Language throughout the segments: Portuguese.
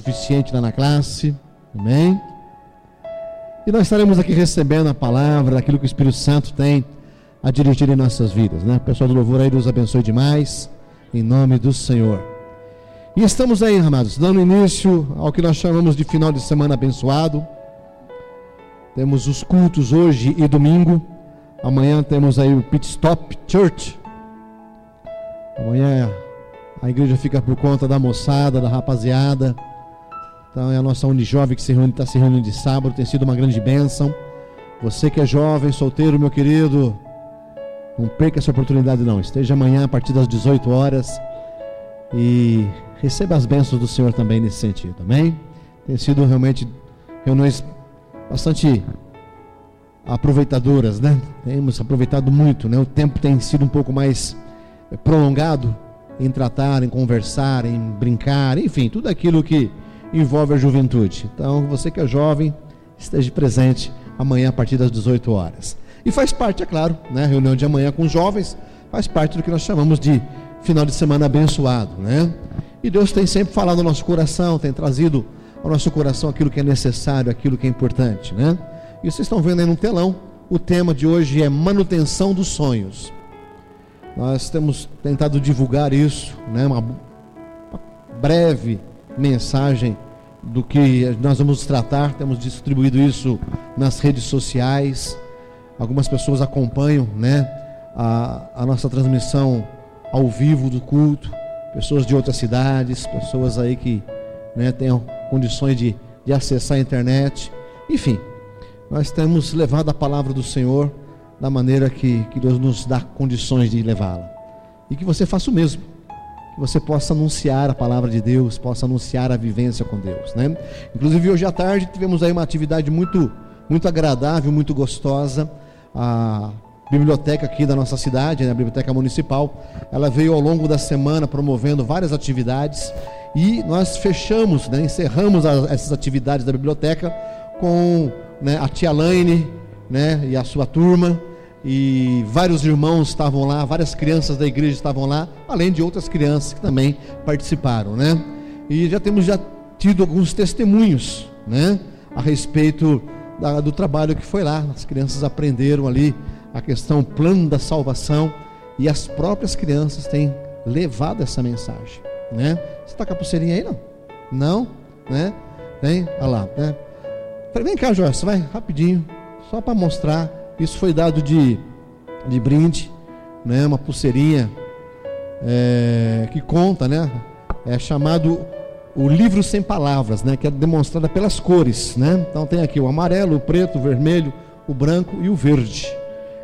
suficiente lá na classe. Amém? E nós estaremos aqui recebendo a palavra, aquilo que o Espírito Santo tem a dirigir em nossas vidas, né? O pessoal do louvor aí nos abençoe demais, em nome do Senhor. E estamos aí, amados, dando início ao que nós chamamos de final de semana abençoado. Temos os cultos hoje e domingo. Amanhã temos aí o Pit Stop Church. Amanhã a igreja fica por conta da moçada, da rapaziada. Então é a nossa Unijovem que se reúne, está se reunindo de sábado, tem sido uma grande bênção. Você que é jovem, solteiro, meu querido, não perca essa oportunidade não. Esteja amanhã a partir das 18 horas e receba as bênçãos do Senhor também nesse sentido, amém? Tem sido realmente reuniões bastante aproveitadoras, né? Temos aproveitado muito, né? O tempo tem sido um pouco mais prolongado em tratar, em conversar, em brincar, enfim, tudo aquilo que envolve a juventude. Então, você que é jovem, esteja presente amanhã a partir das 18 horas. E faz parte, é claro, né? Reunião de amanhã com os jovens faz parte do que nós chamamos de final de semana abençoado, né? E Deus tem sempre falado no nosso coração, tem trazido ao nosso coração aquilo que é necessário, aquilo que é importante, né? E vocês estão vendo aí no telão, o tema de hoje é manutenção dos sonhos. Nós temos tentado divulgar isso, né? Uma, breve mensagem do que nós vamos tratar. Temos distribuído isso nas redes sociais. Algumas pessoas acompanham, né? A, a nossa transmissão ao vivo do culto. Pessoas de outras cidades, pessoas aí que né, tenham condições de, de acessar a internet. Enfim, nós temos levado a palavra do Senhor da maneira que, que Deus nos dá condições de levá-la. E que você faça o mesmo. Que você possa anunciar a palavra de Deus, possa anunciar a vivência com Deus. Né? Inclusive, hoje à tarde tivemos aí uma atividade muito, muito agradável, muito gostosa. A biblioteca aqui da nossa cidade, né, a biblioteca municipal, ela veio ao longo da semana promovendo várias atividades e nós fechamos, né, encerramos as, essas atividades da biblioteca com né, a tia Laine né, e a sua turma e vários irmãos estavam lá, várias crianças da igreja estavam lá, além de outras crianças que também participaram, né? E já temos já tido alguns testemunhos, né, a respeito da, do trabalho que foi lá. As crianças aprenderam ali a questão plano da salvação e as próprias crianças têm levado essa mensagem, né? Você está com a pulseirinha aí não? Não, né? Tem, olha lá, né? Vem cá, Joyce, vai rapidinho, só para mostrar isso foi dado de, de brinde, né? Uma pulseirinha é, que conta, né? É chamado o livro sem palavras, né? Que é demonstrada pelas cores, né? Então tem aqui o amarelo, o preto, o vermelho, o branco e o verde.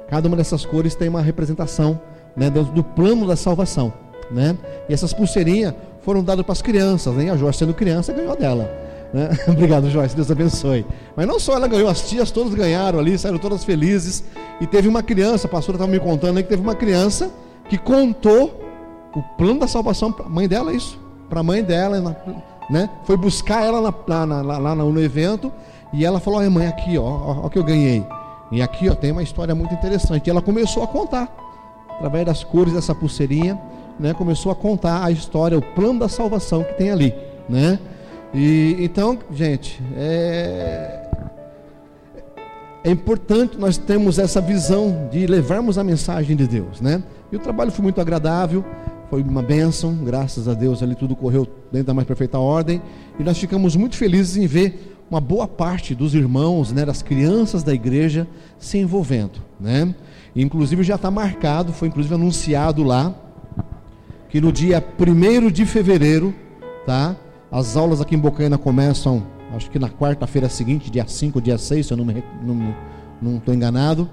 Cada uma dessas cores tem uma representação, né? Dentro do plano da salvação, né? E essas pulseirinhas foram dadas para as crianças, né? E a Jorge sendo criança ganhou dela. Né? Obrigado, Joyce, Deus abençoe. Mas não só ela ganhou, as tias todas ganharam ali, saíram todas felizes. E teve uma criança, a pastora estava me contando aí que teve uma criança que contou o plano da salvação para a mãe dela, isso, para a mãe dela, né? Foi buscar ela na, na, lá no evento e ela falou: Olha, mãe, aqui, ó, ó, ó, que eu ganhei. E aqui, ó, tem uma história muito interessante. E ela começou a contar, através das cores dessa pulseirinha, né? Começou a contar a história, o plano da salvação que tem ali, né? E então, gente, é, é importante nós termos essa visão de levarmos a mensagem de Deus, né? E o trabalho foi muito agradável, foi uma bênção, graças a Deus ali tudo correu dentro da mais perfeita ordem, e nós ficamos muito felizes em ver uma boa parte dos irmãos, né, das crianças da igreja se envolvendo, né? Inclusive já está marcado, foi inclusive anunciado lá que no dia 1 de fevereiro, tá? As aulas aqui em Bocaina começam, acho que na quarta-feira seguinte, dia 5, dia 6, se eu não estou não, não enganado.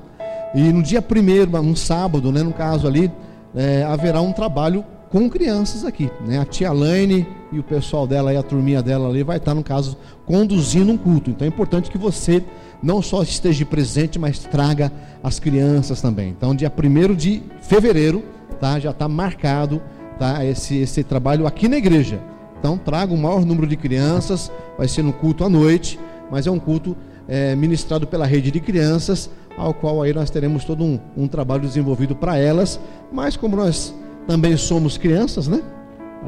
E no dia primeiro, um sábado, né, no caso ali, é, haverá um trabalho com crianças aqui. Né? A tia Laine e o pessoal dela e a turminha dela ali vai estar, no caso, conduzindo um culto. Então é importante que você não só esteja presente, mas traga as crianças também. Então, dia 1 de fevereiro, tá? já está marcado tá? esse, esse trabalho aqui na igreja. Então traga o maior número de crianças, vai ser no culto à noite, mas é um culto é, ministrado pela rede de crianças, ao qual aí nós teremos todo um, um trabalho desenvolvido para elas, mas como nós também somos crianças, né?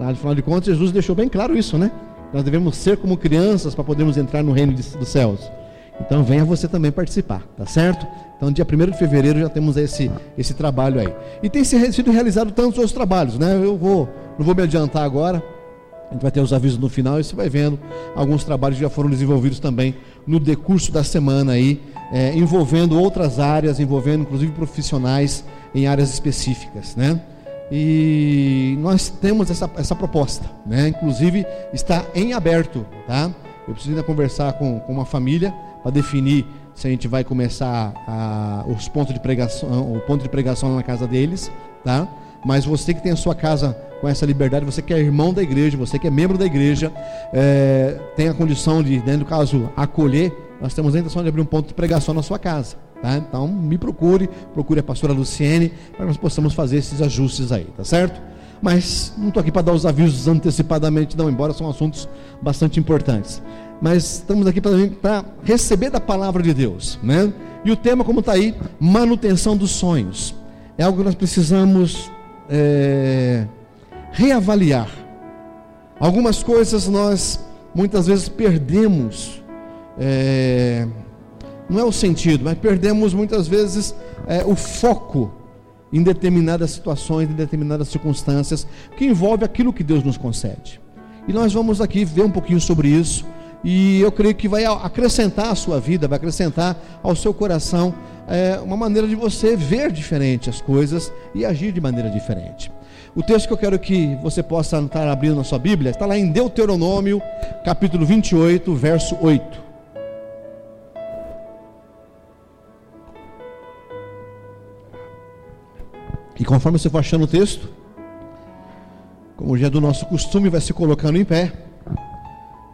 Afinal de contas, Jesus deixou bem claro isso, né? Nós devemos ser como crianças para podermos entrar no reino dos céus. Então venha você também participar, tá certo? Então dia 1 de fevereiro já temos esse, esse trabalho aí. E tem sido realizado tantos outros trabalhos, né? Eu vou, não vou me adiantar agora. A gente vai ter os avisos no final e você vai vendo alguns trabalhos que já foram desenvolvidos também no decurso da semana aí, é, envolvendo outras áreas, envolvendo inclusive profissionais em áreas específicas, né? E nós temos essa, essa proposta, né? Inclusive está em aberto, tá? Eu preciso ainda conversar com, com uma família para definir se a gente vai começar a, os pontos de pregação, o ponto de pregação na casa deles, tá? Mas você que tem a sua casa com essa liberdade, você que é irmão da igreja, você que é membro da igreja, é, tem a condição de, dentro do caso, acolher, nós temos a intenção de abrir um ponto de pregação na sua casa. Tá? Então me procure, procure a pastora Luciene, para que nós possamos fazer esses ajustes aí, tá certo? Mas não estou aqui para dar os avisos antecipadamente, não, embora são assuntos bastante importantes mas estamos aqui para receber da palavra de Deus, né? E o tema, como está aí, manutenção dos sonhos, é algo que nós precisamos é, reavaliar. Algumas coisas nós muitas vezes perdemos, é, não é o sentido, mas perdemos muitas vezes é, o foco em determinadas situações, em determinadas circunstâncias, que envolve aquilo que Deus nos concede. E nós vamos aqui ver um pouquinho sobre isso e eu creio que vai acrescentar à sua vida, vai acrescentar ao seu coração é, uma maneira de você ver diferente as coisas e agir de maneira diferente. O texto que eu quero que você possa estar abrindo na sua Bíblia está lá em Deuteronômio, capítulo 28, verso 8. E conforme você for achando o texto, como já é do nosso costume, vai se colocando em pé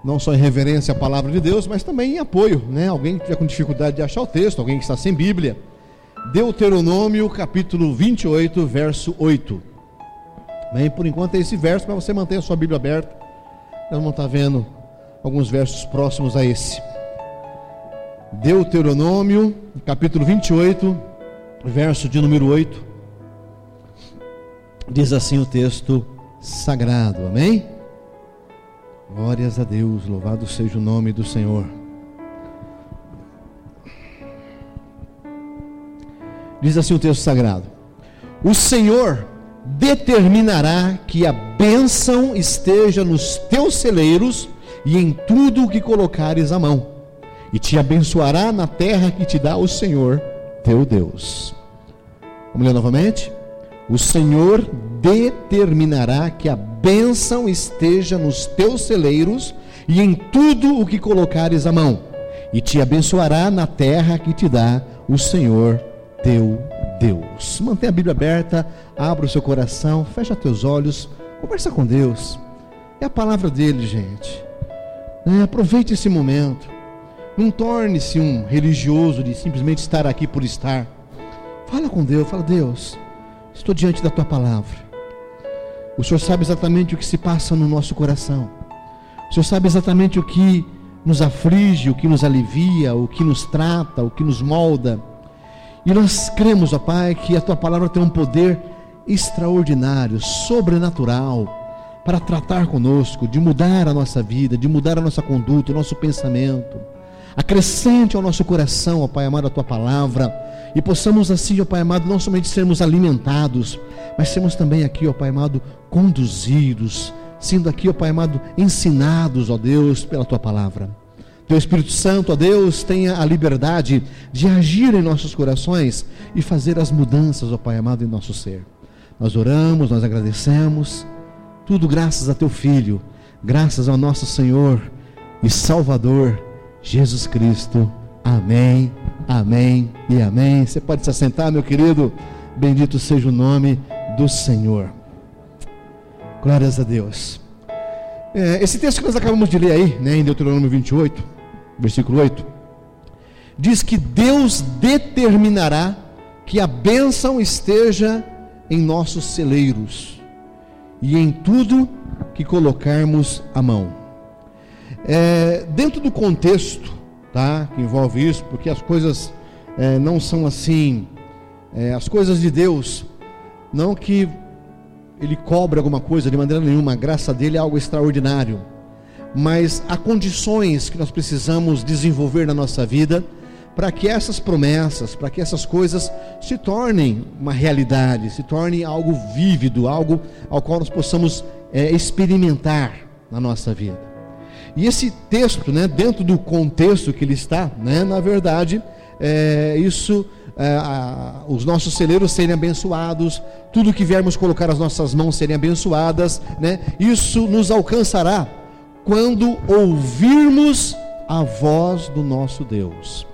não só em reverência à palavra de Deus, mas também em apoio, né? Alguém que estiver com dificuldade de achar o texto, alguém que está sem Bíblia. Deuteronômio, capítulo 28, verso 8. Bem, por enquanto é esse verso, mas você mantenha a sua Bíblia aberta. Nós vamos estar vendo alguns versos próximos a esse. Deuteronômio, capítulo 28, verso de número 8. Diz assim o texto sagrado, amém? Glórias a Deus, louvado seja o nome do Senhor. Diz assim o texto sagrado: O Senhor determinará que a bênção esteja nos teus celeiros e em tudo o que colocares a mão, e te abençoará na terra que te dá o Senhor teu Deus. Vamos ler novamente? O Senhor determinará que a bênção esteja nos teus celeiros e em tudo o que colocares a mão, e te abençoará na terra que te dá o Senhor teu Deus. Mantenha a Bíblia aberta, abra o seu coração, fecha teus olhos, conversa com Deus. É a palavra dele, gente. É, aproveite esse momento. Não torne-se um religioso de simplesmente estar aqui por estar. Fala com Deus, fala, Deus, estou diante da tua palavra. O Senhor sabe exatamente o que se passa no nosso coração. O Senhor sabe exatamente o que nos aflige, o que nos alivia, o que nos trata, o que nos molda. E nós cremos, ó Pai, que a tua palavra tem um poder extraordinário, sobrenatural, para tratar conosco, de mudar a nossa vida, de mudar a nossa conduta, o nosso pensamento. Acrescente ao nosso coração, ó Pai amado, a tua palavra, e possamos assim, ó Pai amado, não somente sermos alimentados, mas sermos também aqui, ó Pai amado, conduzidos, sendo aqui, ó Pai amado, ensinados, ó Deus, pela tua palavra. Teu Espírito Santo, ó Deus, tenha a liberdade de agir em nossos corações e fazer as mudanças, ó Pai amado, em nosso ser. Nós oramos, nós agradecemos, tudo graças a teu Filho, graças ao nosso Senhor e Salvador, Jesus Cristo. Amém, amém e amém. Você pode se assentar, meu querido. Bendito seja o nome do Senhor. Glórias a Deus. É, esse texto que nós acabamos de ler aí, né, em Deuteronômio 28, versículo 8, diz que Deus determinará que a bênção esteja em nossos celeiros e em tudo que colocarmos a mão. É, dentro do contexto, tá, que envolve isso, porque as coisas é, não são assim, é, as coisas de Deus, não que ele cobra alguma coisa de maneira nenhuma, a graça dele é algo extraordinário. mas há condições que nós precisamos desenvolver na nossa vida para que essas promessas, para que essas coisas se tornem uma realidade, se tornem algo vívido, algo ao qual nós possamos é, experimentar na nossa vida. E esse texto, né, dentro do contexto que ele está, né, na verdade, é, isso, é, a, os nossos celeiros serem abençoados, tudo que viermos colocar as nossas mãos serem abençoadas, né, isso nos alcançará quando ouvirmos a voz do nosso Deus.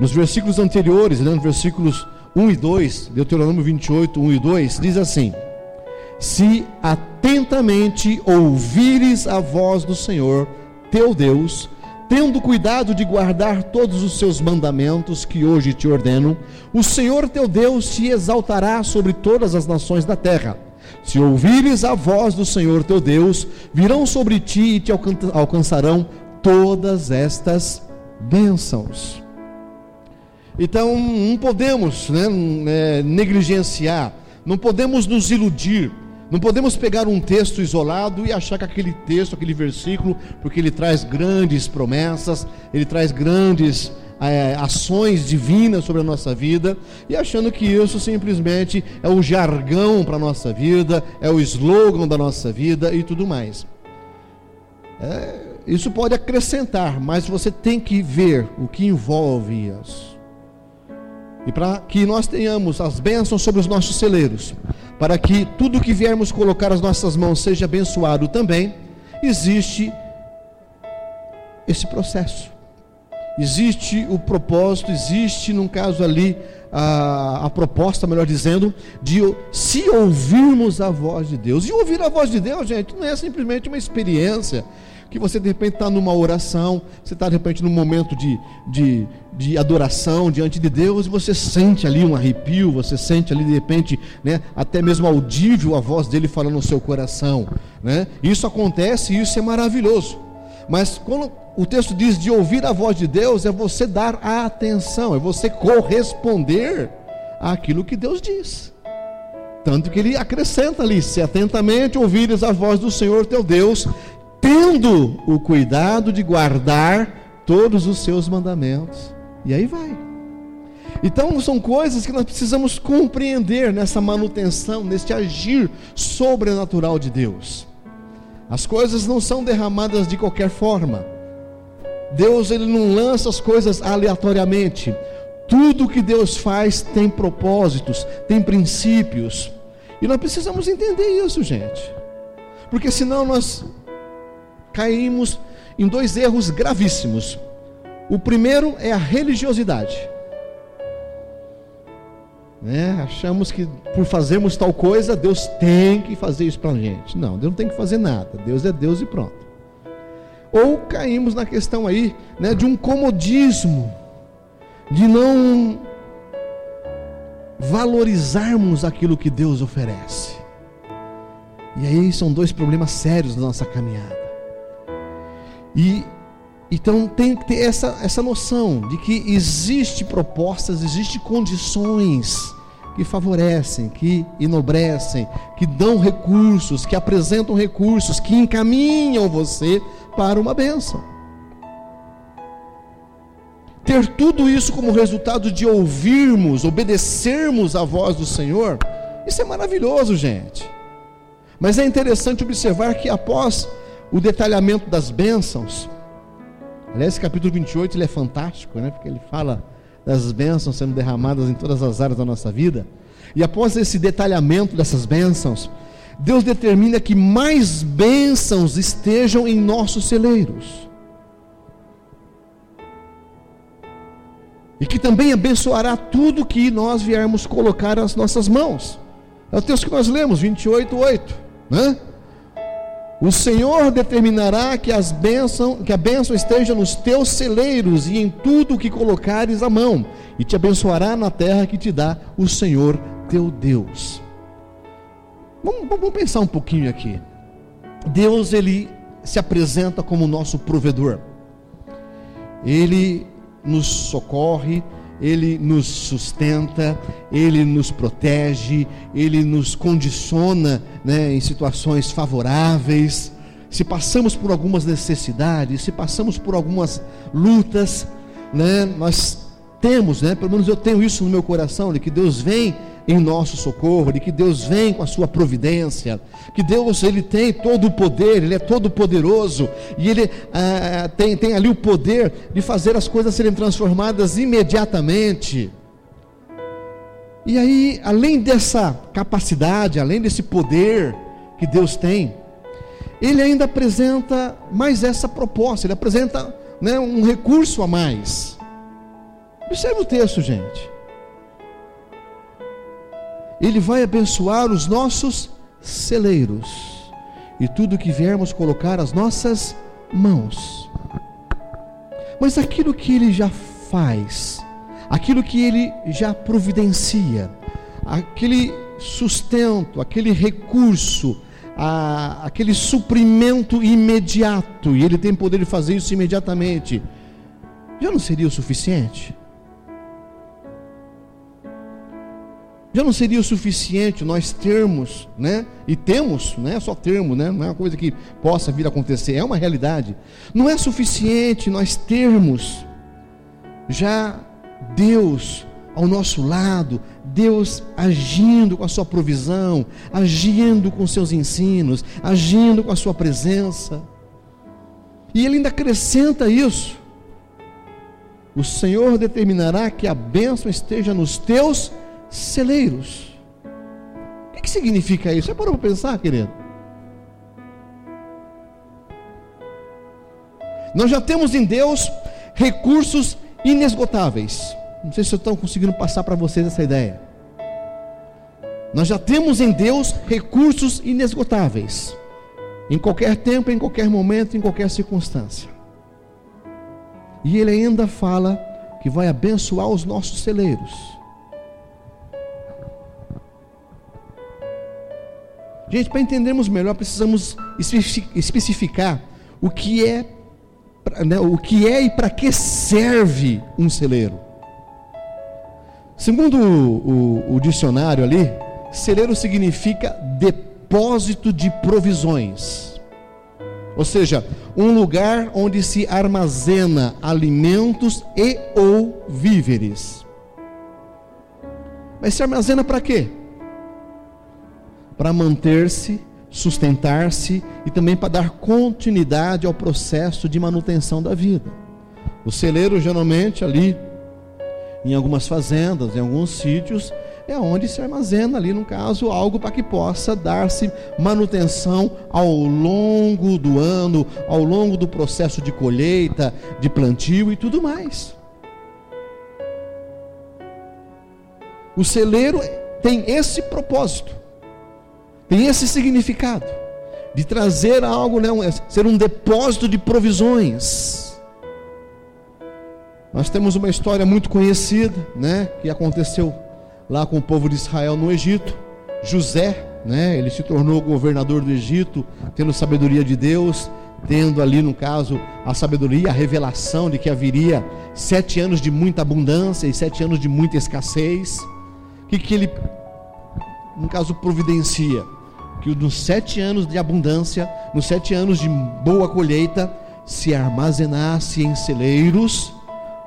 Nos versículos anteriores, né, nos versículos 1 e 2, Deuteronômio 28, 1 e 2, diz assim: Se atentamente ouvires a voz do Senhor, teu Deus, tendo cuidado de guardar todos os seus mandamentos que hoje te ordeno, o Senhor teu Deus te exaltará sobre todas as nações da terra. Se ouvires a voz do Senhor teu Deus, virão sobre ti e te alcançarão todas estas bênçãos. Então, não podemos né, é, negligenciar, não podemos nos iludir, não podemos pegar um texto isolado e achar que aquele texto, aquele versículo, porque ele traz grandes promessas, ele traz grandes é, ações divinas sobre a nossa vida, e achando que isso simplesmente é o jargão para a nossa vida, é o slogan da nossa vida e tudo mais. É, isso pode acrescentar, mas você tem que ver o que envolve isso. E para que nós tenhamos as bênçãos sobre os nossos celeiros, para que tudo que viermos colocar as nossas mãos seja abençoado também, existe esse processo. Existe o propósito, existe, num caso ali, a, a proposta, melhor dizendo, de se ouvirmos a voz de Deus. E ouvir a voz de Deus, gente, não é simplesmente uma experiência que você de repente está numa oração, você está de repente num momento de, de, de adoração diante de Deus, e você sente ali um arrepio, você sente ali de repente, né, até mesmo audível a voz dele falando no seu coração. Né? Isso acontece e isso é maravilhoso. Mas quando o texto diz de ouvir a voz de Deus, é você dar atenção, é você corresponder àquilo que Deus diz. Tanto que ele acrescenta ali: se atentamente ouvires a voz do Senhor teu Deus, tendo o cuidado de guardar todos os seus mandamentos. E aí vai. Então são coisas que nós precisamos compreender nessa manutenção, neste agir sobrenatural de Deus. As coisas não são derramadas de qualquer forma. Deus ele não lança as coisas aleatoriamente. Tudo que Deus faz tem propósitos, tem princípios. E nós precisamos entender isso, gente. Porque senão nós caímos em dois erros gravíssimos. O primeiro é a religiosidade. Né? Achamos que por fazermos tal coisa, Deus tem que fazer isso para a gente. Não, Deus não tem que fazer nada. Deus é Deus e pronto. Ou caímos na questão aí né, de um comodismo, de não valorizarmos aquilo que Deus oferece. E aí são dois problemas sérios da nossa caminhada. E então tem que ter essa, essa noção de que existe propostas, existe condições que favorecem, que enobrecem, que dão recursos, que apresentam recursos, que encaminham você para uma bênção. Ter tudo isso como resultado de ouvirmos, obedecermos a voz do Senhor, isso é maravilhoso, gente. Mas é interessante observar que após o detalhamento das bênçãos. Aliás, esse capítulo 28 ele é fantástico, né? porque ele fala das bênçãos sendo derramadas em todas as áreas da nossa vida. E após esse detalhamento dessas bênçãos, Deus determina que mais bênçãos estejam em nossos celeiros. E que também abençoará tudo que nós viermos colocar nas nossas mãos. É o texto que nós lemos, 28, 8. Né? O Senhor determinará que, as bênção, que a bênção esteja nos teus celeiros e em tudo o que colocares a mão, e te abençoará na terra que te dá o Senhor teu Deus. Vamos, vamos pensar um pouquinho aqui. Deus, ele se apresenta como nosso provedor. Ele nos socorre, ele nos sustenta, Ele nos protege, Ele nos condiciona né, em situações favoráveis. se passamos por algumas necessidades, se passamos por algumas lutas, né, nós temos, né, pelo menos eu tenho isso no meu coração, de que Deus vem em nosso socorro, de que Deus vem com a sua providência, que Deus ele tem todo o poder, ele é todo poderoso e ele ah, tem, tem ali o poder de fazer as coisas serem transformadas imediatamente. E aí, além dessa capacidade, além desse poder que Deus tem, ele ainda apresenta mais essa proposta, ele apresenta né, um recurso a mais. Observe o texto, gente ele vai abençoar os nossos celeiros e tudo que viermos colocar as nossas mãos. Mas aquilo que ele já faz, aquilo que ele já providencia, aquele sustento, aquele recurso, a, aquele suprimento imediato, e ele tem poder de fazer isso imediatamente, já não seria o suficiente? Já não seria o suficiente nós termos, né? E temos, não é só termo, né? Não é uma coisa que possa vir a acontecer, é uma realidade. Não é suficiente nós termos já Deus ao nosso lado, Deus agindo com a sua provisão, agindo com seus ensinos, agindo com a sua presença. E ele ainda acrescenta isso. O Senhor determinará que a bênção esteja nos teus celeiros. O que, significa isso? É para pensar, querido? Nós já temos em Deus recursos inesgotáveis. Não sei se eu estou conseguindo passar para vocês essa ideia. Nós já temos em Deus recursos inesgotáveis. Em qualquer tempo, em qualquer momento, em qualquer circunstância. E Ele ainda fala que vai abençoar os nossos celeiros. Gente, para entendermos melhor, precisamos especificar o que é, né, o que é e para que serve um celeiro. Segundo o, o, o dicionário ali, celeiro significa depósito de provisões. Ou seja, um lugar onde se armazena alimentos e ou víveres. Mas se armazena para quê? Para manter-se, sustentar-se e também para dar continuidade ao processo de manutenção da vida. O celeiro geralmente ali em algumas fazendas, em alguns sítios, é onde se armazena ali, no caso, algo para que possa dar-se manutenção ao longo do ano, ao longo do processo de colheita, de plantio e tudo mais. O celeiro tem esse propósito tem esse significado de trazer algo, né, ser um depósito de provisões. Nós temos uma história muito conhecida, né, que aconteceu lá com o povo de Israel no Egito. José, né, ele se tornou governador do Egito, tendo sabedoria de Deus, tendo ali no caso a sabedoria, a revelação de que haveria sete anos de muita abundância e sete anos de muita escassez. O que, que ele no caso, providencia que nos sete anos de abundância, nos sete anos de boa colheita, se armazenasse em celeiros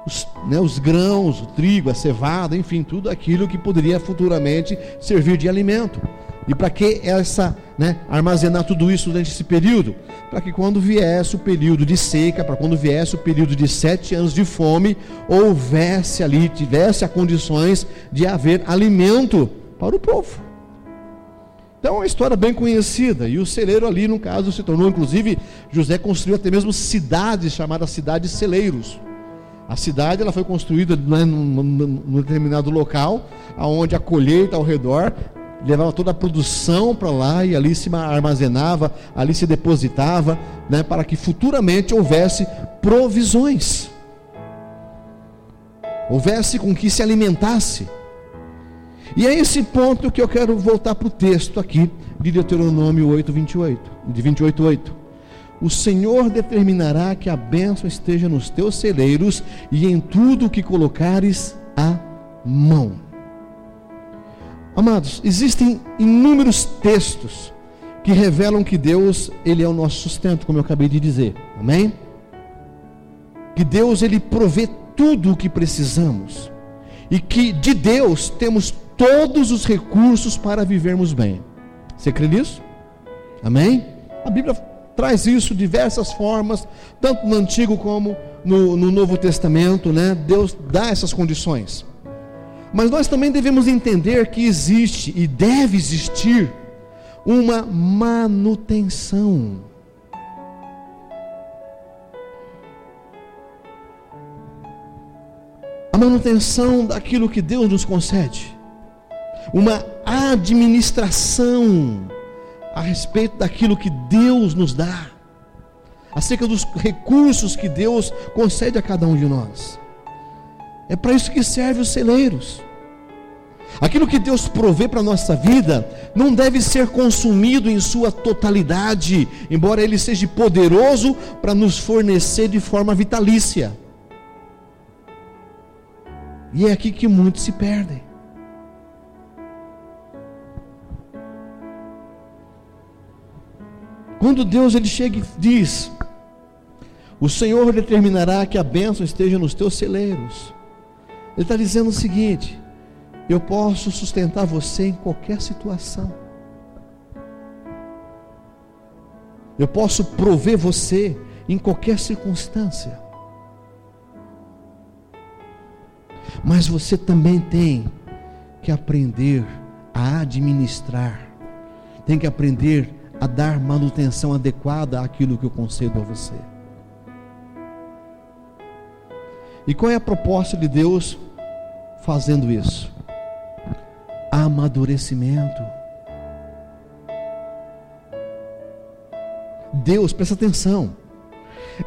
os, né, os grãos, o trigo, a cevada, enfim, tudo aquilo que poderia futuramente servir de alimento. E para que essa, né, armazenar tudo isso durante esse período? Para que quando viesse o período de seca, para quando viesse o período de sete anos de fome, houvesse ali, tivesse as condições de haver alimento para o povo. Então é uma história bem conhecida. E o celeiro ali, no caso, se tornou, inclusive, José construiu até mesmo cidades chamadas cidades celeiros. A cidade ela foi construída né, num, num determinado local, aonde a colheita ao redor levava toda a produção para lá e ali se armazenava, ali se depositava, né, para que futuramente houvesse provisões, houvesse com que se alimentasse. E é esse ponto que eu quero voltar para o texto aqui de Deuteronômio 8, 28, de 28, 8. O Senhor determinará que a bênção esteja nos teus celeiros e em tudo o que colocares a mão. Amados, existem inúmeros textos que revelam que Deus, ele é o nosso sustento, como eu acabei de dizer. Amém? Que Deus ele provê tudo o que precisamos e que de Deus temos todos os recursos para vivermos bem. Você crê nisso? Amém? A Bíblia traz isso de diversas formas, tanto no Antigo como no, no Novo Testamento, né? Deus dá essas condições. Mas nós também devemos entender que existe e deve existir uma manutenção. A manutenção daquilo que Deus nos concede. Uma administração a respeito daquilo que Deus nos dá. Acerca dos recursos que Deus concede a cada um de nós. É para isso que servem os celeiros. Aquilo que Deus provê para a nossa vida não deve ser consumido em sua totalidade, embora Ele seja poderoso para nos fornecer de forma vitalícia. E é aqui que muitos se perdem. Quando Deus ele chega e diz: O Senhor determinará que a bênção esteja nos teus celeiros. Ele está dizendo o seguinte: Eu posso sustentar você em qualquer situação. Eu posso prover você em qualquer circunstância. Mas você também tem que aprender a administrar, tem que aprender a dar manutenção adequada àquilo que eu concedo a você. E qual é a proposta de Deus fazendo isso? Amadurecimento. Deus, presta atenção.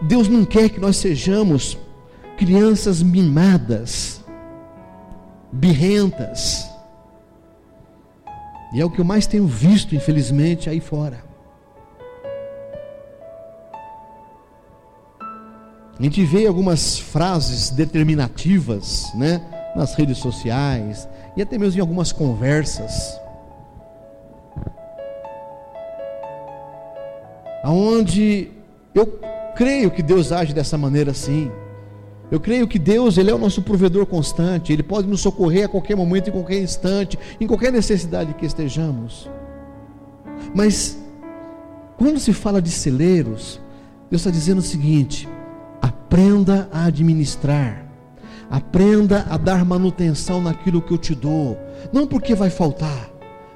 Deus não quer que nós sejamos crianças mimadas, birrentas. E é o que eu mais tenho visto, infelizmente, aí fora. A gente vê algumas frases determinativas, né, nas redes sociais e até mesmo em algumas conversas, aonde eu creio que Deus age dessa maneira assim. Eu creio que Deus, Ele é o nosso provedor constante, Ele pode nos socorrer a qualquer momento, em qualquer instante, em qualquer necessidade que estejamos. Mas, quando se fala de celeiros, Deus está dizendo o seguinte: Aprenda a administrar. Aprenda a dar manutenção naquilo que eu te dou. Não porque vai faltar,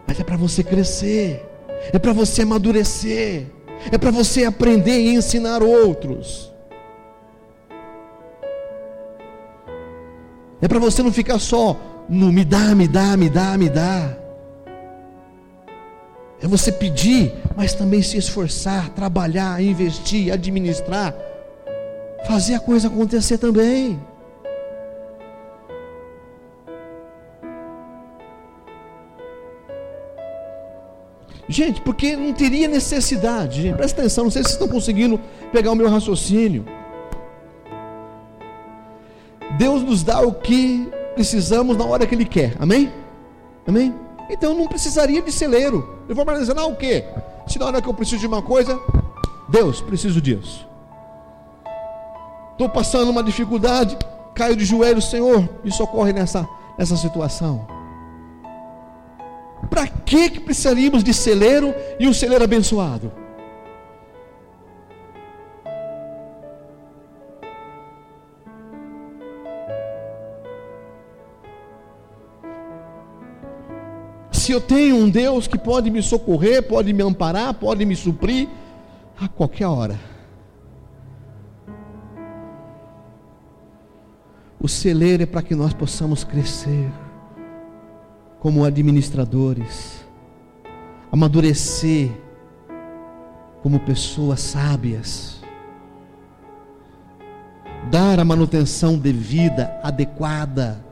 mas é para você crescer. É para você amadurecer. É para você aprender e ensinar outros. É para você não ficar só no me dá, me dá, me dá, me dá. É você pedir, mas também se esforçar, trabalhar, investir, administrar fazer a coisa acontecer também. Gente, porque não teria necessidade, gente, presta atenção, não sei se vocês estão conseguindo pegar o meu raciocínio. Deus nos dá o que precisamos na hora que Ele quer, amém? Amém? Então não precisaria de celeiro. Eu vou não, o quê? Se na hora que eu preciso de uma coisa, Deus, preciso disso. Estou passando uma dificuldade, caio de joelhos, Senhor, me socorre nessa, nessa situação. Para que, que precisaríamos de celeiro e um celeiro abençoado? Se eu tenho um Deus que pode me socorrer, pode me amparar, pode me suprir a qualquer hora. O celeiro é para que nós possamos crescer como administradores, amadurecer como pessoas sábias, dar a manutenção devida, adequada.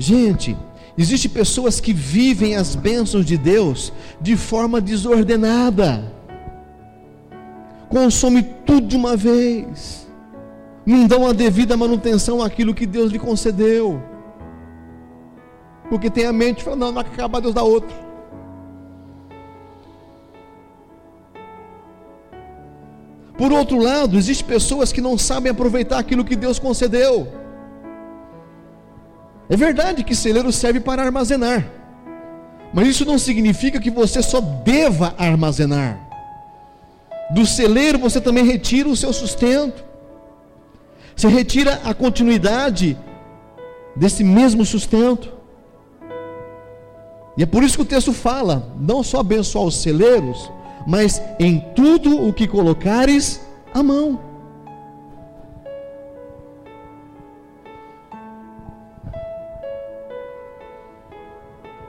Gente, existem pessoas que vivem as bênçãos de Deus de forma desordenada consome tudo de uma vez, não dão a devida manutenção àquilo que Deus lhe concedeu. Porque tem a mente falando, não, não vai acabar, Deus dá outro. Por outro lado, existem pessoas que não sabem aproveitar aquilo que Deus concedeu. É verdade que celeiro serve para armazenar, mas isso não significa que você só deva armazenar. Do celeiro você também retira o seu sustento, você retira a continuidade desse mesmo sustento. E é por isso que o texto fala: não só abençoar os celeiros, mas em tudo o que colocares a mão.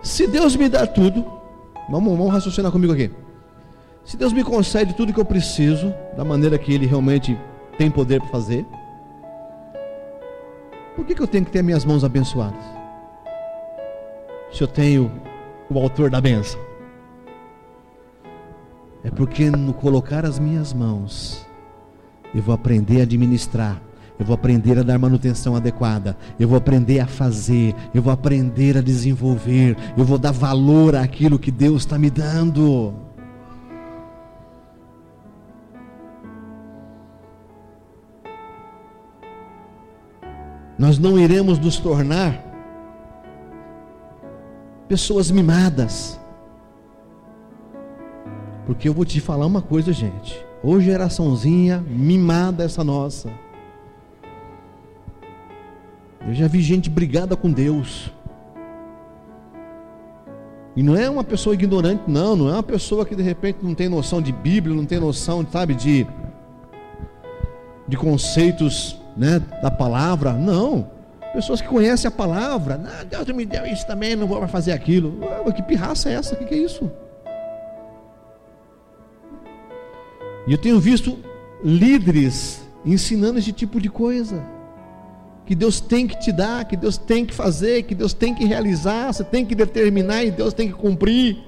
Se Deus me dá tudo, vamos, vamos raciocinar comigo aqui. Se Deus me concede tudo que eu preciso, da maneira que Ele realmente tem poder para fazer, por que, que eu tenho que ter minhas mãos abençoadas? Se eu tenho o autor da benção. É porque no colocar as minhas mãos, eu vou aprender a administrar, eu vou aprender a dar manutenção adequada, eu vou aprender a fazer, eu vou aprender a desenvolver, eu vou dar valor àquilo que Deus está me dando. Nós não iremos nos tornar pessoas mimadas. Porque eu vou te falar uma coisa, gente. Ô geraçãozinha mimada essa nossa. Eu já vi gente brigada com Deus. E não é uma pessoa ignorante, não. Não é uma pessoa que de repente não tem noção de Bíblia, não tem noção, sabe, de, de conceitos né, da palavra. Não. Pessoas que conhecem a palavra, ah, Deus me deu isso também, não vou fazer aquilo. Ué, que pirraça é essa? O que, que é isso? E eu tenho visto líderes ensinando esse tipo de coisa. Que Deus tem que te dar, que Deus tem que fazer, que Deus tem que realizar, você tem que determinar e Deus tem que cumprir.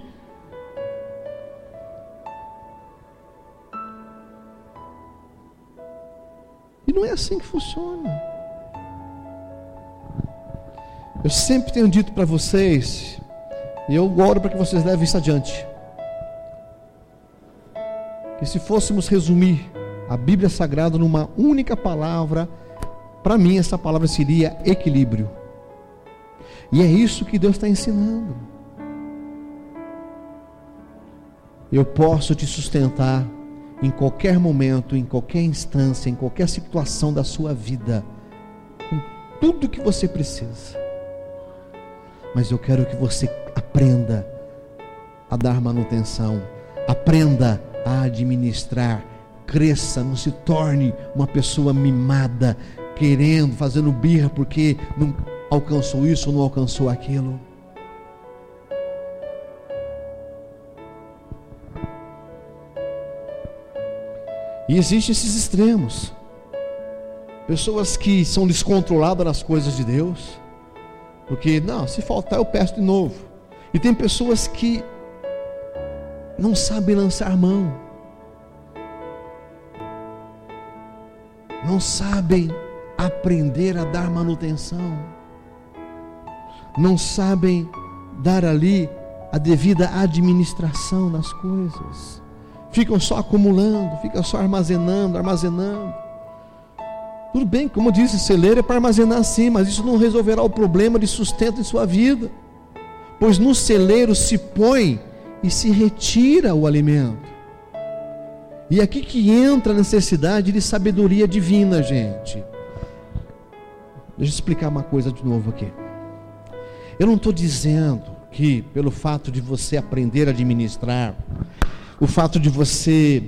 E não é assim que funciona. Eu sempre tenho dito para vocês, e eu oro para que vocês levem isso adiante. Que se fôssemos resumir a Bíblia Sagrada numa única palavra, para mim essa palavra seria equilíbrio. E é isso que Deus está ensinando. Eu posso te sustentar em qualquer momento, em qualquer instância, em qualquer situação da sua vida, com tudo que você precisa mas eu quero que você aprenda a dar manutenção, aprenda a administrar, cresça, não se torne uma pessoa mimada, querendo, fazendo birra porque não alcançou isso ou não alcançou aquilo. E existem esses extremos. Pessoas que são descontroladas nas coisas de Deus porque, não, se faltar eu peço de novo. E tem pessoas que não sabem lançar mão. Não sabem aprender a dar manutenção. Não sabem dar ali a devida administração nas coisas. Ficam só acumulando, ficam só armazenando, armazenando. Tudo bem, como disse, celeiro é para armazenar sim, mas isso não resolverá o problema de sustento em sua vida. Pois no celeiro se põe e se retira o alimento. E aqui que entra a necessidade de sabedoria divina, gente. Deixa eu explicar uma coisa de novo aqui. Eu não estou dizendo que pelo fato de você aprender a administrar, o fato de você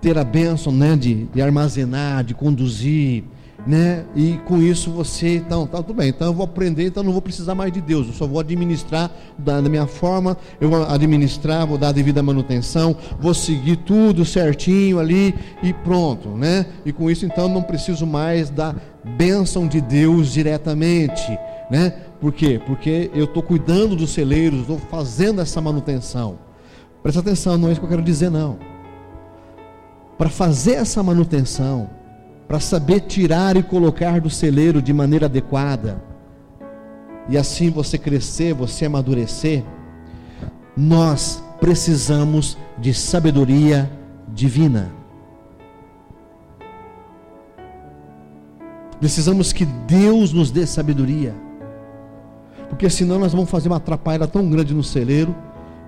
ter a bênção né, de, de armazenar, de conduzir, né? E com isso você, então, tá tudo bem, então eu vou aprender, então não vou precisar mais de Deus, eu só vou administrar da, da, minha forma, eu vou administrar, vou dar a devida manutenção, vou seguir tudo certinho ali e pronto, né? E com isso então não preciso mais da bênção de Deus diretamente, né? Por quê? Porque eu estou cuidando dos celeiros, estou fazendo essa manutenção. Presta atenção, não é isso que eu quero dizer, não para fazer essa manutenção, para saber tirar e colocar do celeiro de maneira adequada, e assim você crescer, você amadurecer, nós precisamos de sabedoria divina. Precisamos que Deus nos dê sabedoria. Porque senão nós vamos fazer uma atrapalhada tão grande no celeiro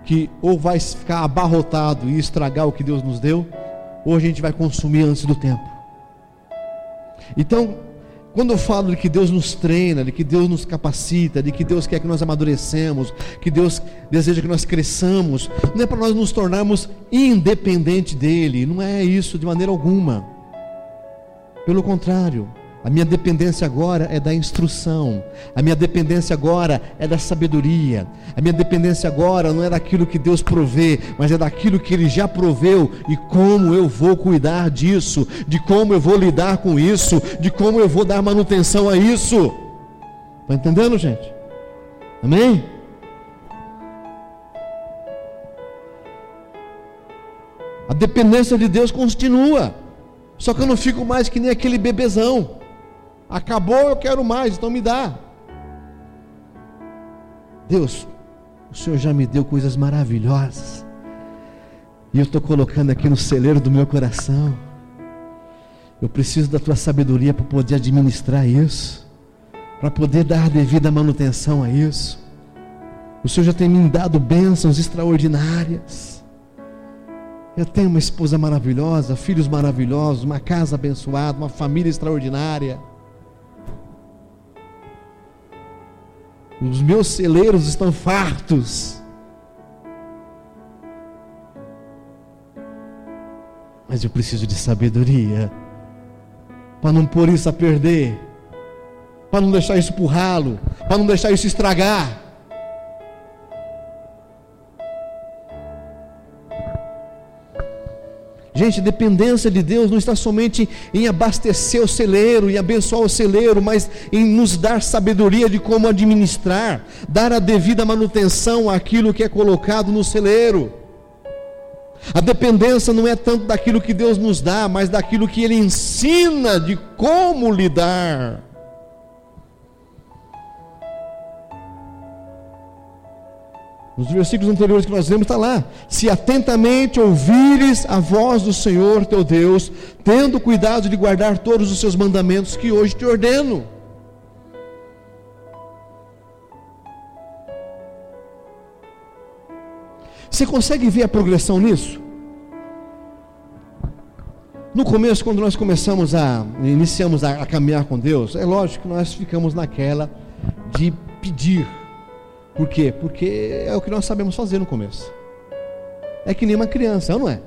que ou vai ficar abarrotado e estragar o que Deus nos deu, ou a gente vai consumir antes do tempo. Então, quando eu falo de que Deus nos treina, de que Deus nos capacita, de que Deus quer que nós amadurecemos, que Deus deseja que nós cresçamos, não é para nós nos tornarmos independente dele, não é isso de maneira alguma. Pelo contrário, a minha dependência agora é da instrução. A minha dependência agora é da sabedoria. A minha dependência agora não é daquilo que Deus provê, mas é daquilo que Ele já proveu e como eu vou cuidar disso, de como eu vou lidar com isso, de como eu vou dar manutenção a isso. Está entendendo, gente? Amém? A dependência de Deus continua. Só que eu não fico mais que nem aquele bebezão. Acabou, eu quero mais, então me dá. Deus, o Senhor já me deu coisas maravilhosas. E eu estou colocando aqui no celeiro do meu coração. Eu preciso da tua sabedoria para poder administrar isso, para poder dar devida manutenção a isso. O Senhor já tem me dado bênçãos extraordinárias. Eu tenho uma esposa maravilhosa, filhos maravilhosos, uma casa abençoada, uma família extraordinária. Os meus celeiros estão fartos. Mas eu preciso de sabedoria para não pôr isso a perder, para não deixar isso por ralo, para não deixar isso estragar. Gente, dependência de Deus não está somente em abastecer o celeiro e abençoar o celeiro, mas em nos dar sabedoria de como administrar, dar a devida manutenção àquilo que é colocado no celeiro. A dependência não é tanto daquilo que Deus nos dá, mas daquilo que Ele ensina de como lidar. Nos versículos anteriores que nós lemos está lá: Se atentamente ouvires a voz do Senhor teu Deus, tendo cuidado de guardar todos os seus mandamentos que hoje te ordeno. Você consegue ver a progressão nisso? No começo, quando nós começamos a iniciamos a, a caminhar com Deus, é lógico que nós ficamos naquela de pedir por quê? Porque é o que nós sabemos fazer no começo. É que nem uma criança, não é?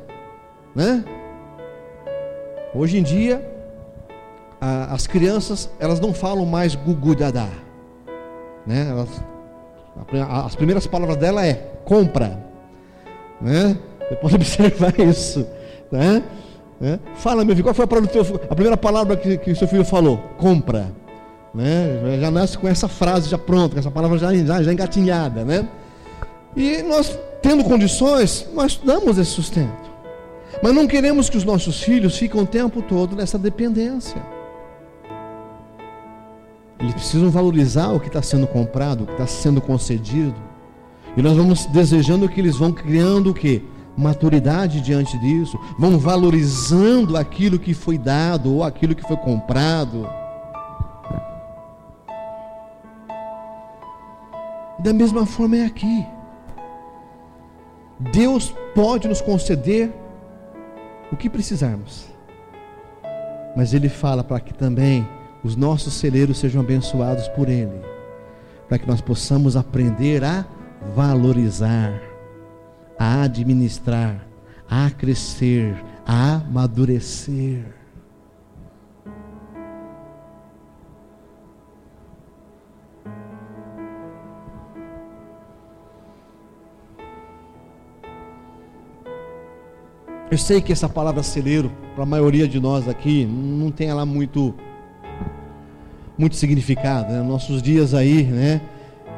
Né? Hoje em dia, a, as crianças elas não falam mais gugu dadá, né? Elas, a, as primeiras palavras dela é compra, né? Você pode observar isso, né? né? Fala meu filho, qual foi a, teu, a primeira palavra que, que seu filho falou? Compra. Né? Já nasce com essa frase já pronta, com essa palavra já, já, já engatinhada. Né? E nós, tendo condições, nós damos esse sustento. Mas não queremos que os nossos filhos fiquem o tempo todo nessa dependência. Eles precisam valorizar o que está sendo comprado, o que está sendo concedido. E nós vamos desejando que eles vão criando o que? Maturidade diante disso, vão valorizando aquilo que foi dado ou aquilo que foi comprado. Da mesma forma é aqui. Deus pode nos conceder o que precisarmos. Mas Ele fala para que também os nossos celeiros sejam abençoados por Ele. Para que nós possamos aprender a valorizar, a administrar, a crescer, a amadurecer. Eu sei que essa palavra celeiro, para a maioria de nós aqui, não tem lá muito, muito significado. Né? Nossos dias aí, né,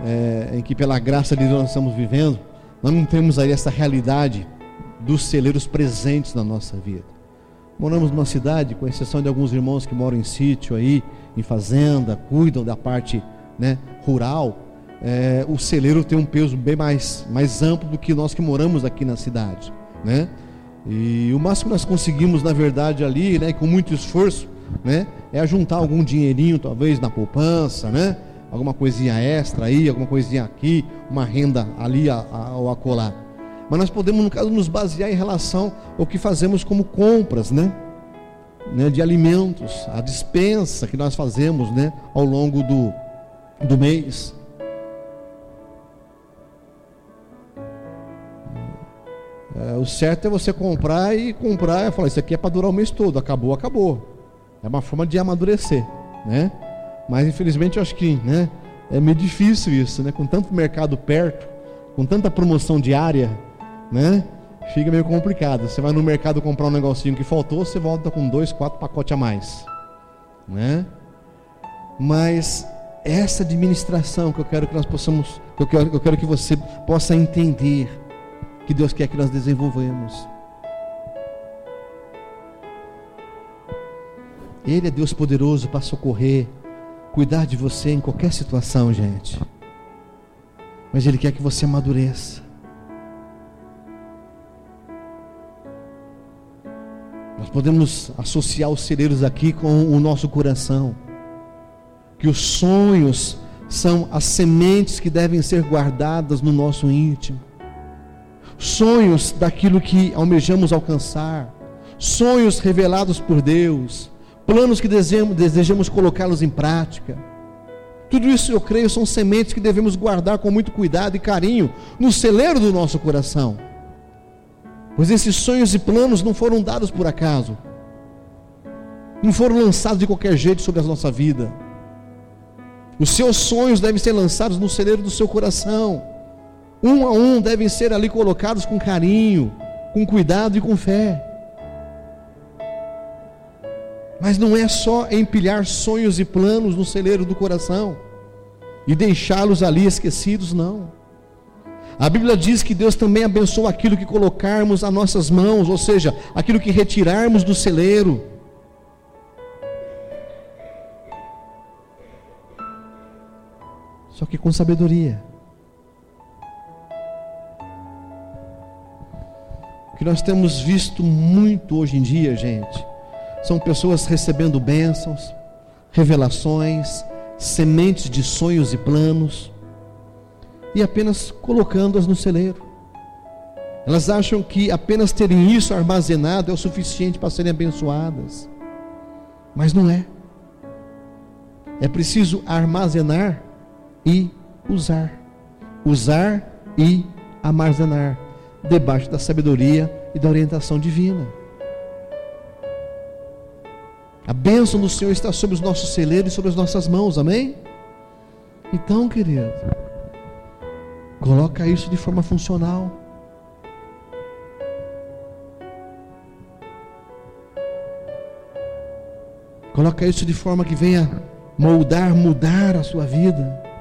é, em que pela graça de Deus nós estamos vivendo, nós não temos aí essa realidade dos celeiros presentes na nossa vida. Moramos numa cidade, com exceção de alguns irmãos que moram em sítio aí, em fazenda, cuidam da parte né, rural, é, o celeiro tem um peso bem mais, mais amplo do que nós que moramos aqui na cidade, né? E o máximo que nós conseguimos, na verdade, ali, né, com muito esforço, né, é juntar algum dinheirinho, talvez na poupança, né? Alguma coisinha extra aí, alguma coisinha aqui, uma renda ali ao acolá. Mas nós podemos, no caso, nos basear em relação ao que fazemos como compras, né? né? De alimentos, a dispensa que nós fazemos, né? Ao longo do, do mês. É, o certo é você comprar e comprar e falar, isso aqui é para durar o mês todo, acabou, acabou. É uma forma de amadurecer, né? Mas infelizmente eu acho que, né, é meio difícil isso, né? Com tanto mercado perto, com tanta promoção diária, né? Fica meio complicado. Você vai no mercado comprar um negocinho que faltou, você volta com dois, quatro pacotes a mais, né? Mas essa administração que eu quero que nós possamos, que eu quero, eu quero que você possa entender que Deus quer que nós desenvolvemos. Ele é Deus poderoso para socorrer, cuidar de você em qualquer situação, gente. Mas Ele quer que você amadureça. Nós podemos associar os celeiros aqui com o nosso coração. Que os sonhos são as sementes que devem ser guardadas no nosso íntimo sonhos daquilo que almejamos alcançar, sonhos revelados por Deus, planos que desejamos, desejamos colocá-los em prática. Tudo isso eu creio são sementes que devemos guardar com muito cuidado e carinho no celeiro do nosso coração. Pois esses sonhos e planos não foram dados por acaso, não foram lançados de qualquer jeito sobre a nossa vida. Os seus sonhos devem ser lançados no celeiro do seu coração um a um devem ser ali colocados com carinho, com cuidado e com fé. Mas não é só empilhar sonhos e planos no celeiro do coração e deixá-los ali esquecidos, não. A Bíblia diz que Deus também abençoa aquilo que colocarmos as nossas mãos, ou seja, aquilo que retirarmos do celeiro. Só que com sabedoria. Que nós temos visto muito hoje em dia, gente, são pessoas recebendo bênçãos, revelações, sementes de sonhos e planos, e apenas colocando-as no celeiro. Elas acham que apenas terem isso armazenado é o suficiente para serem abençoadas, mas não é. É preciso armazenar e usar, usar e armazenar debaixo da sabedoria e da orientação divina. A bênção do Senhor está sobre os nossos celeiros e sobre as nossas mãos, amém? Então, querido, coloca isso de forma funcional. Coloca isso de forma que venha moldar, mudar a sua vida.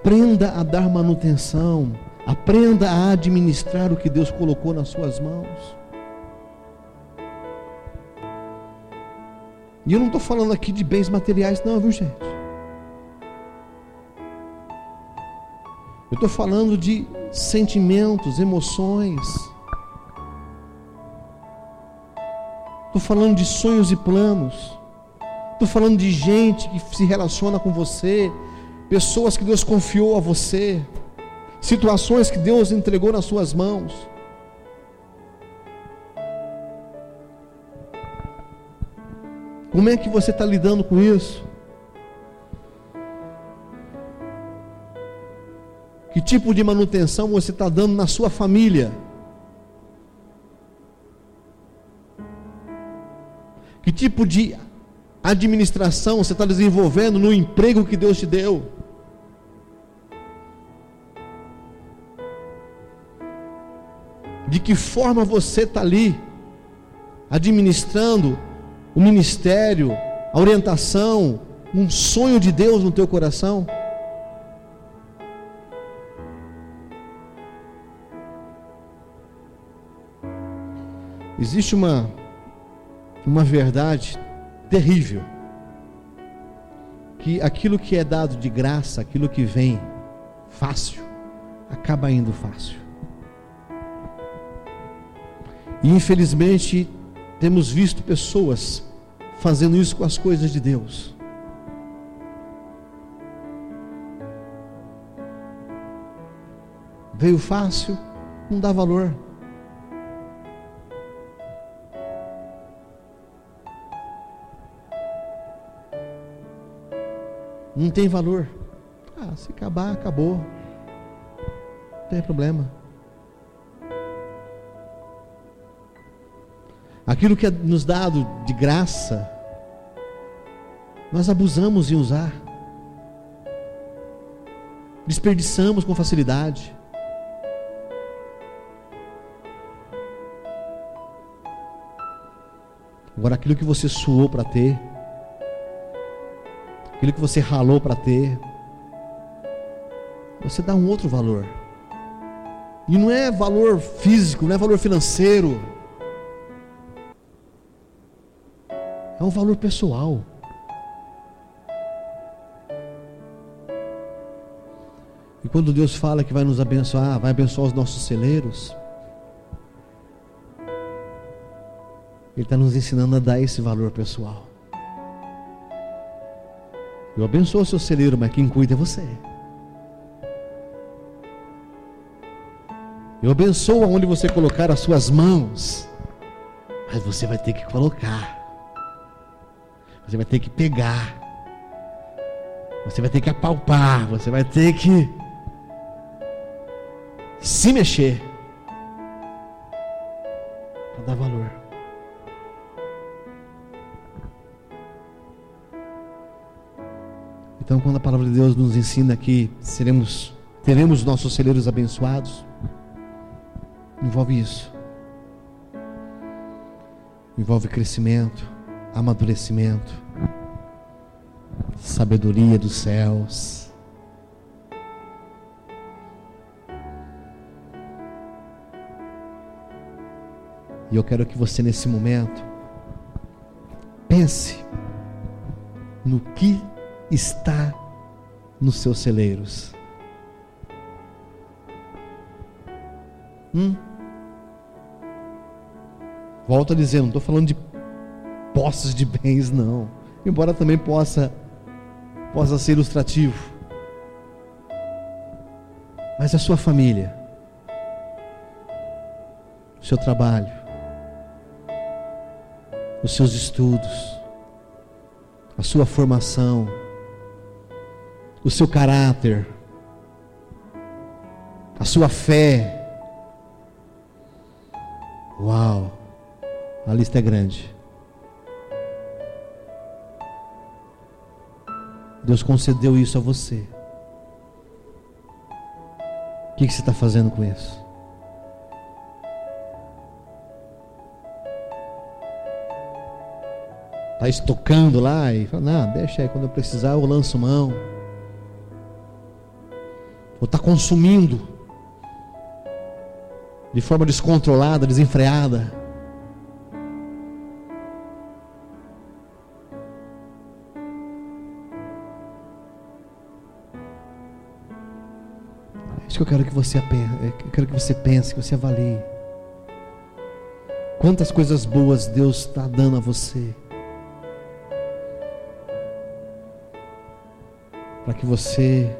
Aprenda a dar manutenção. Aprenda a administrar o que Deus colocou nas suas mãos. E eu não estou falando aqui de bens materiais, não, viu gente? Eu estou falando de sentimentos, emoções. Estou falando de sonhos e planos. Estou falando de gente que se relaciona com você, pessoas que Deus confiou a você, situações que Deus entregou nas suas mãos. Como é que você está lidando com isso? Que tipo de manutenção você está dando na sua família? Que tipo de administração você está desenvolvendo no emprego que Deus te deu? De que forma você está ali administrando o ministério, a orientação, um sonho de Deus no teu coração? Existe uma uma verdade terrível. Que aquilo que é dado de graça, aquilo que vem fácil, acaba indo fácil. E infelizmente temos visto pessoas fazendo isso com as coisas de Deus. Veio fácil, não dá valor. Não tem valor. Ah, se acabar, acabou. Não tem problema. Aquilo que é nos dado de graça, nós abusamos em usar. Desperdiçamos com facilidade. Agora, aquilo que você suou para ter, aquilo que você ralou para ter, você dá um outro valor. E não é valor físico, não é valor financeiro. É um valor pessoal. E quando Deus fala que vai nos abençoar, vai abençoar os nossos celeiros, Ele está nos ensinando a dar esse valor pessoal. Eu abençoo o seu celeiro, mas quem cuida é você. Eu abençoo aonde você colocar as suas mãos, mas você vai ter que colocar. Você vai ter que pegar. Você vai ter que apalpar. Você vai ter que se mexer para dar valor. Então, quando a palavra de Deus nos ensina que seremos, teremos nossos celeiros abençoados, envolve isso. Envolve crescimento amadurecimento, sabedoria dos céus. E eu quero que você, nesse momento, pense no que está nos seus celeiros. Hum? Volto a dizer, não estou falando de posses de bens, não. Embora também possa, possa ser ilustrativo. Mas a sua família, o seu trabalho, os seus estudos, a sua formação, o seu caráter, a sua fé. Uau, a lista é grande. Deus concedeu isso a você. O que, você está fazendo com isso? Está estocando lá e fala, não, deixa aí, quando eu precisar eu lanço mão. Ou está consumindo de forma descontrolada, desenfreada. Que eu quero que você eu quero que você pense, que você avalie. Quantas coisas boas Deus está dando a você. Para que você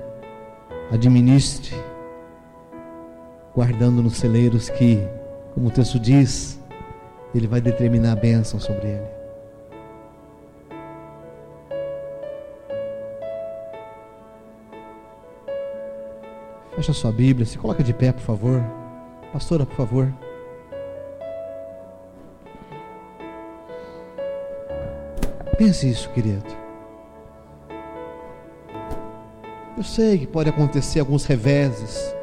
administre, guardando nos celeiros que, como o texto diz, Ele vai determinar a bênção sobre ele. Fecha sua Bíblia, se coloca de pé, por favor. Pastora, por favor. Pense isso, querido. Eu sei que pode acontecer alguns reveses.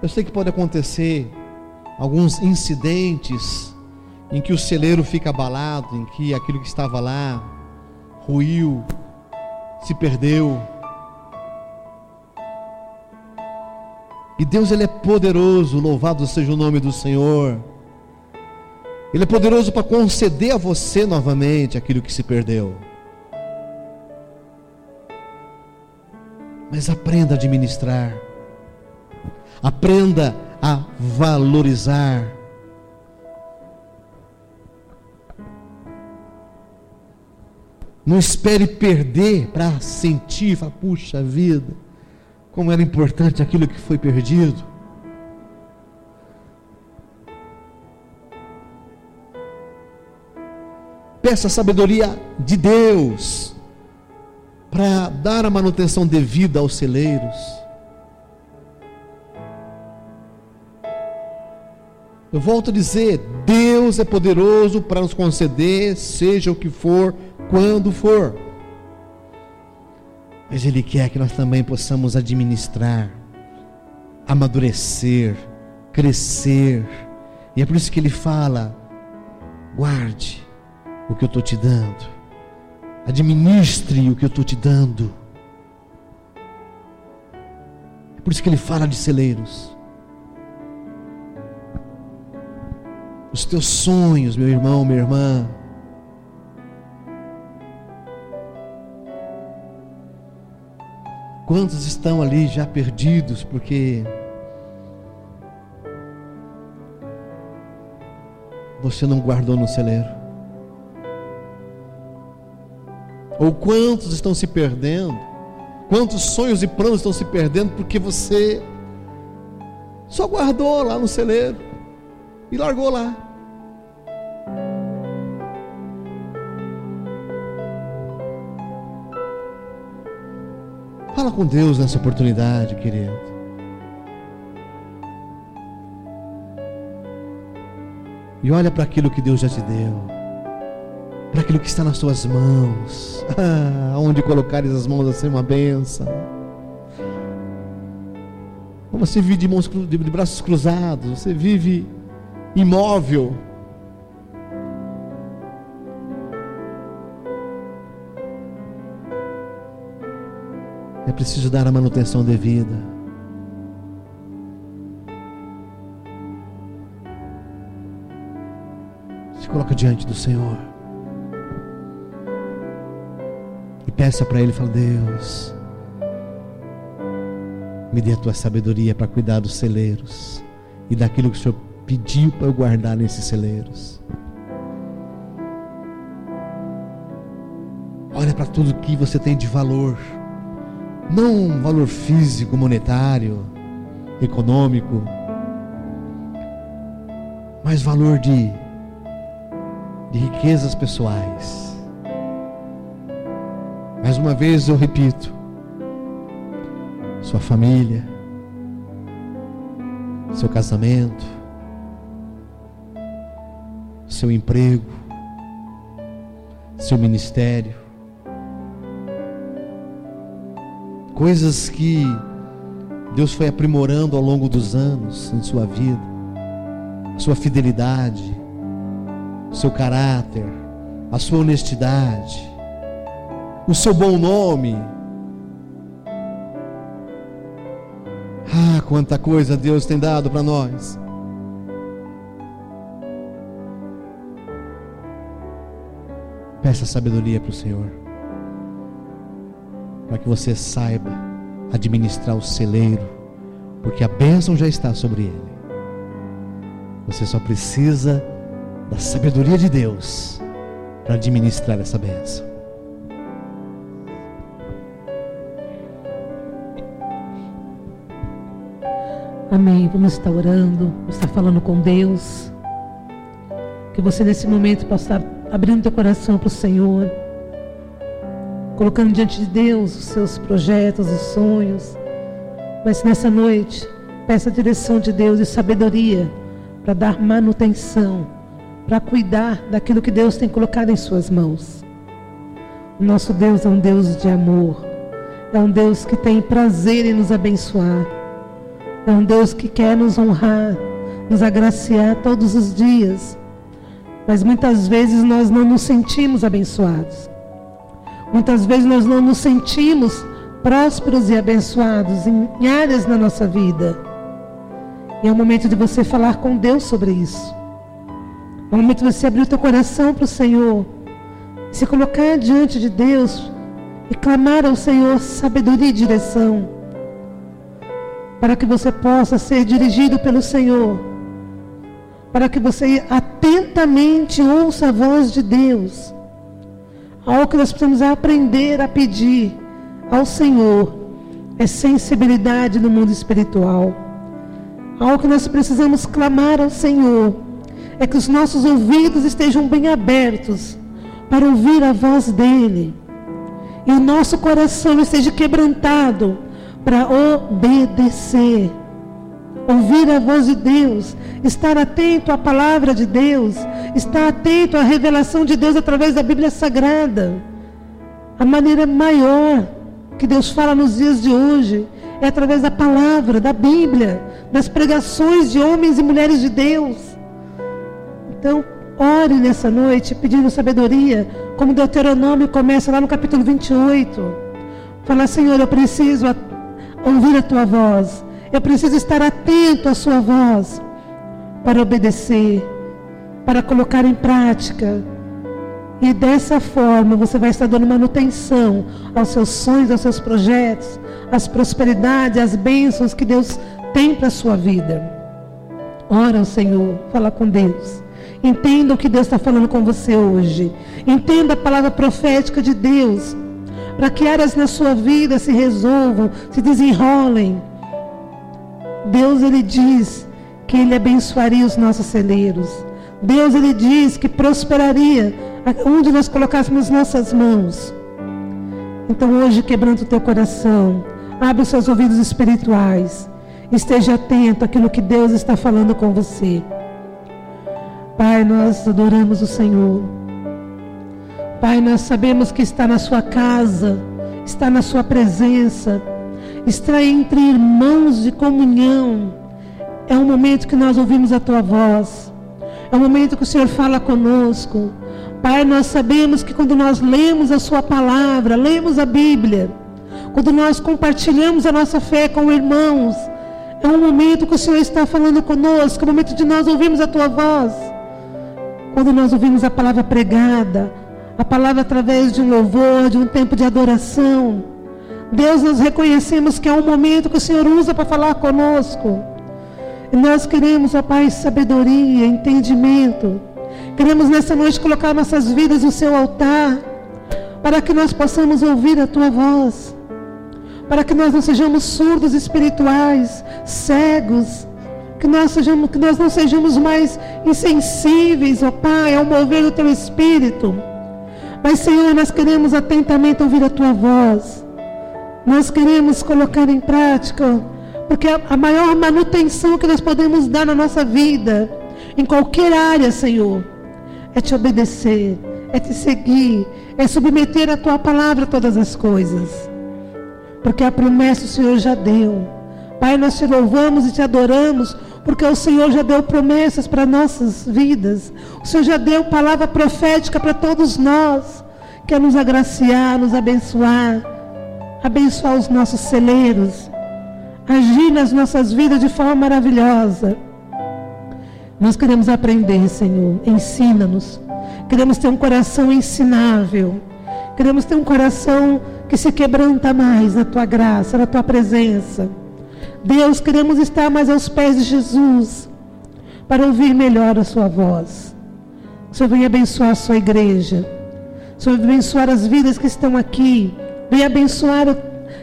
Eu sei que pode acontecer alguns incidentes em que o celeiro fica abalado, em que aquilo que estava lá ruiu, se perdeu. E Deus ele é poderoso, louvado seja o nome do Senhor. Ele é poderoso para conceder a você novamente aquilo que se perdeu. Mas aprenda a administrar. Aprenda a valorizar. Não espere perder para sentir, falar, puxa vida, como era importante aquilo que foi perdido. Peça a sabedoria de Deus para dar a manutenção devida aos celeiros. Eu volto a dizer: Deus é poderoso para nos conceder, seja o que for, quando for. Mas Ele quer que nós também possamos administrar, amadurecer, crescer. E é por isso que Ele fala: guarde, o que eu estou te dando. Administre o que eu estou te dando. É por isso que ele fala de celeiros. Os teus sonhos, meu irmão, minha irmã. Quantos estão ali já perdidos porque você não guardou no celeiro? Ou quantos estão se perdendo? Quantos sonhos e planos estão se perdendo porque você só guardou lá no celeiro e largou lá? Fala com Deus nessa oportunidade, querido. E olha para aquilo que Deus já te deu para aquilo que está nas tuas mãos. Ah, onde colocares as mãos assim uma benção. Você vive de, mãos, de braços cruzados, você vive imóvel. É preciso dar a manutenção devida. Se coloca diante do Senhor. peça para Ele, fala, Deus, me dê a tua sabedoria para cuidar dos celeiros e daquilo que o Senhor pediu para eu guardar nesses celeiros. Olha para tudo que você tem de valor, não valor físico, monetário, econômico, mas valor de, de riquezas pessoais. Mais uma vez eu repito: sua família, seu casamento, seu emprego, seu ministério, coisas que Deus foi aprimorando ao longo dos anos em sua vida, sua fidelidade, seu caráter, a sua honestidade o seu bom nome. Ah, quanta coisa Deus tem dado para nós. Peça sabedoria para o Senhor, para que você saiba administrar o celeiro, porque a bênção já está sobre ele. Você só precisa da sabedoria de Deus para administrar essa bênção. Amém. Vamos estar orando, vamos estar falando com Deus. Que você nesse momento possa estar abrindo teu coração para o Senhor, colocando diante de Deus os seus projetos, os sonhos. Mas nessa noite, peça a direção de Deus e sabedoria para dar manutenção, para cuidar daquilo que Deus tem colocado em suas mãos. O nosso Deus é um Deus de amor, é um Deus que tem prazer em nos abençoar. É um Deus que quer nos honrar, nos agraciar todos os dias. Mas muitas vezes nós não nos sentimos abençoados. Muitas vezes nós não nos sentimos prósperos e abençoados em áreas na nossa vida. E é o momento de você falar com Deus sobre isso. É o momento de você abrir o teu coração para o Senhor. Se colocar diante de Deus e clamar ao Senhor sabedoria e direção. Para que você possa ser dirigido pelo Senhor. Para que você atentamente ouça a voz de Deus. Algo que nós precisamos aprender a pedir ao Senhor é sensibilidade no mundo espiritual. Algo que nós precisamos clamar ao Senhor é que os nossos ouvidos estejam bem abertos para ouvir a voz dEle. E o nosso coração esteja quebrantado para obedecer. Ouvir a voz de Deus, estar atento à palavra de Deus, estar atento à revelação de Deus através da Bíblia Sagrada. A maneira maior que Deus fala nos dias de hoje é através da palavra, da Bíblia, das pregações de homens e mulheres de Deus. Então, ore nessa noite pedindo sabedoria, como Deuteronômio começa lá no capítulo 28. Fala, Senhor, eu preciso ouvir a tua voz, eu preciso estar atento à sua voz para obedecer, para colocar em prática e dessa forma você vai estar dando manutenção aos seus sonhos, aos seus projetos, às prosperidades, às bênçãos que Deus tem para a sua vida. Ora ao Senhor, fala com Deus. Entenda o que Deus está falando com você hoje. Entenda a palavra profética de Deus. Para que áreas na sua vida se resolvam, se desenrolem. Deus, Ele diz que Ele abençoaria os nossos celeiros. Deus, Ele diz que prosperaria onde nós colocássemos nossas mãos. Então hoje, quebrando o teu coração, abre os seus ouvidos espirituais. Esteja atento àquilo que Deus está falando com você. Pai, nós adoramos o Senhor. Pai, nós sabemos que está na sua casa, está na sua presença, está entre irmãos de comunhão. É um momento que nós ouvimos a tua voz. É um momento que o Senhor fala conosco. Pai, nós sabemos que quando nós lemos a Sua palavra, lemos a Bíblia, quando nós compartilhamos a nossa fé com irmãos, é um momento que o Senhor está falando conosco, é o momento de nós ouvirmos a Tua voz. Quando nós ouvimos a palavra pregada, a palavra através de um louvor, de um tempo de adoração, Deus, nós reconhecemos que é um momento que o Senhor usa para falar conosco. E nós queremos, ó Pai, sabedoria, entendimento Queremos nessa noite colocar nossas vidas no seu altar, para que nós possamos ouvir a tua voz, para que nós não sejamos surdos espirituais, cegos, que nós, sejamos, que nós não sejamos mais insensíveis, ó Pai, ao mover do teu espírito. Mas, Senhor, nós queremos atentamente ouvir a tua voz. Nós queremos colocar em prática, porque a, a maior manutenção que nós podemos dar na nossa vida, em qualquer área, Senhor, é te obedecer, é te seguir, é submeter a tua palavra todas as coisas. Porque a promessa o Senhor já deu. Pai, nós te louvamos e te adoramos, porque o Senhor já deu promessas para nossas vidas. O Senhor já deu palavra profética para todos nós. Quer nos agraciar, nos abençoar, abençoar os nossos celeiros, agir nas nossas vidas de forma maravilhosa. Nós queremos aprender, Senhor. Ensina-nos. Queremos ter um coração ensinável. Queremos ter um coração que se quebranta mais na tua graça, na tua presença. Deus, queremos estar mais aos pés de Jesus para ouvir melhor a sua voz. O Senhor vem abençoar a sua igreja. O Senhor vem abençoar as vidas que estão aqui. Vem abençoar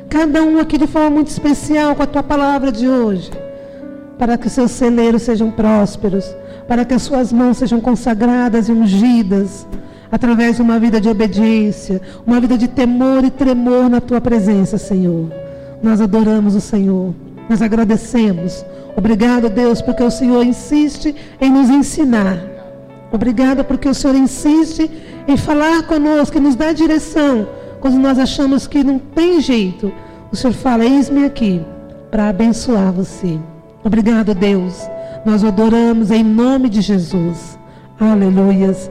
cada um aqui de forma muito especial com a tua palavra de hoje para que seus celeiros sejam prósperos, para que as suas mãos sejam consagradas e ungidas, através de uma vida de obediência, uma vida de temor e tremor na tua presença, Senhor. Nós adoramos o Senhor, nós agradecemos. Obrigado, Deus, porque o Senhor insiste em nos ensinar. Obrigada porque o Senhor insiste em falar conosco, em nos dar direção, quando nós achamos que não tem jeito. O Senhor fala: Eis-me aqui para abençoar você. Obrigado, Deus. Nós adoramos em nome de Jesus. Aleluias.